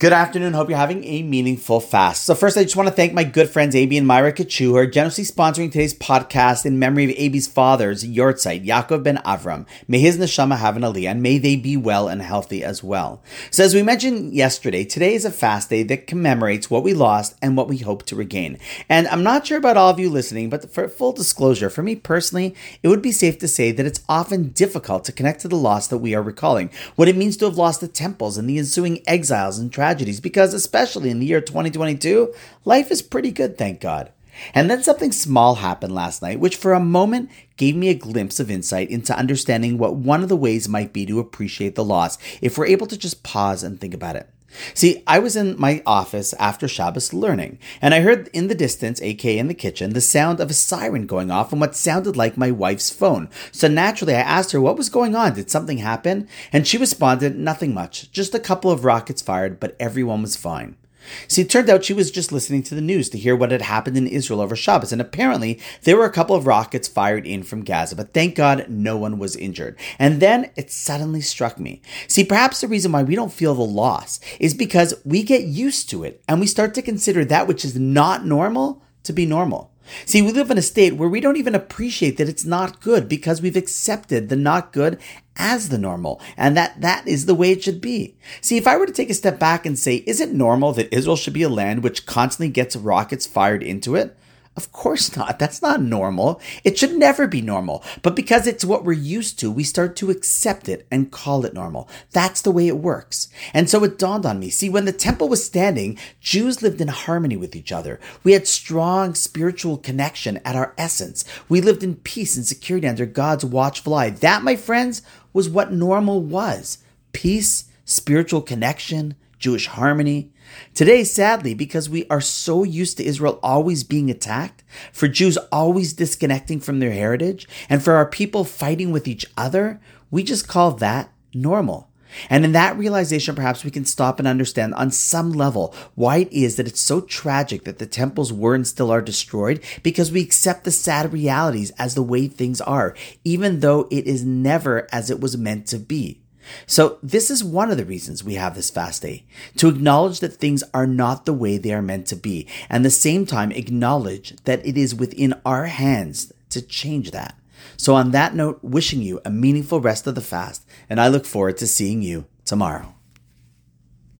Good afternoon. Hope you're having a meaningful fast. So, first, I just want to thank my good friends AB and Myra Kachu, who are generously sponsoring today's podcast in memory of AB's father's yahrzeit, Yaakov ben Avram. May his neshama have an aliyah, and may they be well and healthy as well. So, as we mentioned yesterday, today is a fast day that commemorates what we lost and what we hope to regain. And I'm not sure about all of you listening, but for full disclosure, for me personally, it would be safe to say that it's often difficult to connect to the loss that we are recalling, what it means to have lost the temples and the ensuing exiles and tragedies because, especially in the year 2022, life is pretty good, thank God. And then something small happened last night, which for a moment gave me a glimpse of insight into understanding what one of the ways might be to appreciate the loss if we're able to just pause and think about it. See, I was in my office after Shabbos learning, and I heard in the distance, aka in the kitchen, the sound of a siren going off on what sounded like my wife's phone. So naturally, I asked her what was going on. Did something happen? And she responded, nothing much, just a couple of rockets fired, but everyone was fine. See, it turned out she was just listening to the news to hear what had happened in Israel over Shabbos, and apparently there were a couple of rockets fired in from Gaza, but thank God no one was injured. And then it suddenly struck me. See, perhaps the reason why we don't feel the loss is because we get used to it and we start to consider that which is not normal to be normal. See, we live in a state where we don't even appreciate that it's not good because we've accepted the not good as the normal and that that is the way it should be. See, if I were to take a step back and say, is it normal that Israel should be a land which constantly gets rockets fired into it? Of course not. That's not normal. It should never be normal. But because it's what we're used to, we start to accept it and call it normal. That's the way it works. And so it dawned on me. See, when the temple was standing, Jews lived in harmony with each other. We had strong spiritual connection at our essence. We lived in peace and security under God's watchful eye. That, my friends, was what normal was. Peace, spiritual connection, Jewish harmony. Today, sadly, because we are so used to Israel always being attacked, for Jews always disconnecting from their heritage, and for our people fighting with each other, we just call that normal. And in that realization, perhaps we can stop and understand on some level why it is that it's so tragic that the temples were and still are destroyed because we accept the sad realities as the way things are, even though it is never as it was meant to be. So, this is one of the reasons we have this fast day to acknowledge that things are not the way they are meant to be, and the same time acknowledge that it is within our hands to change that. So, on that note, wishing you a meaningful rest of the fast, and I look forward to seeing you tomorrow.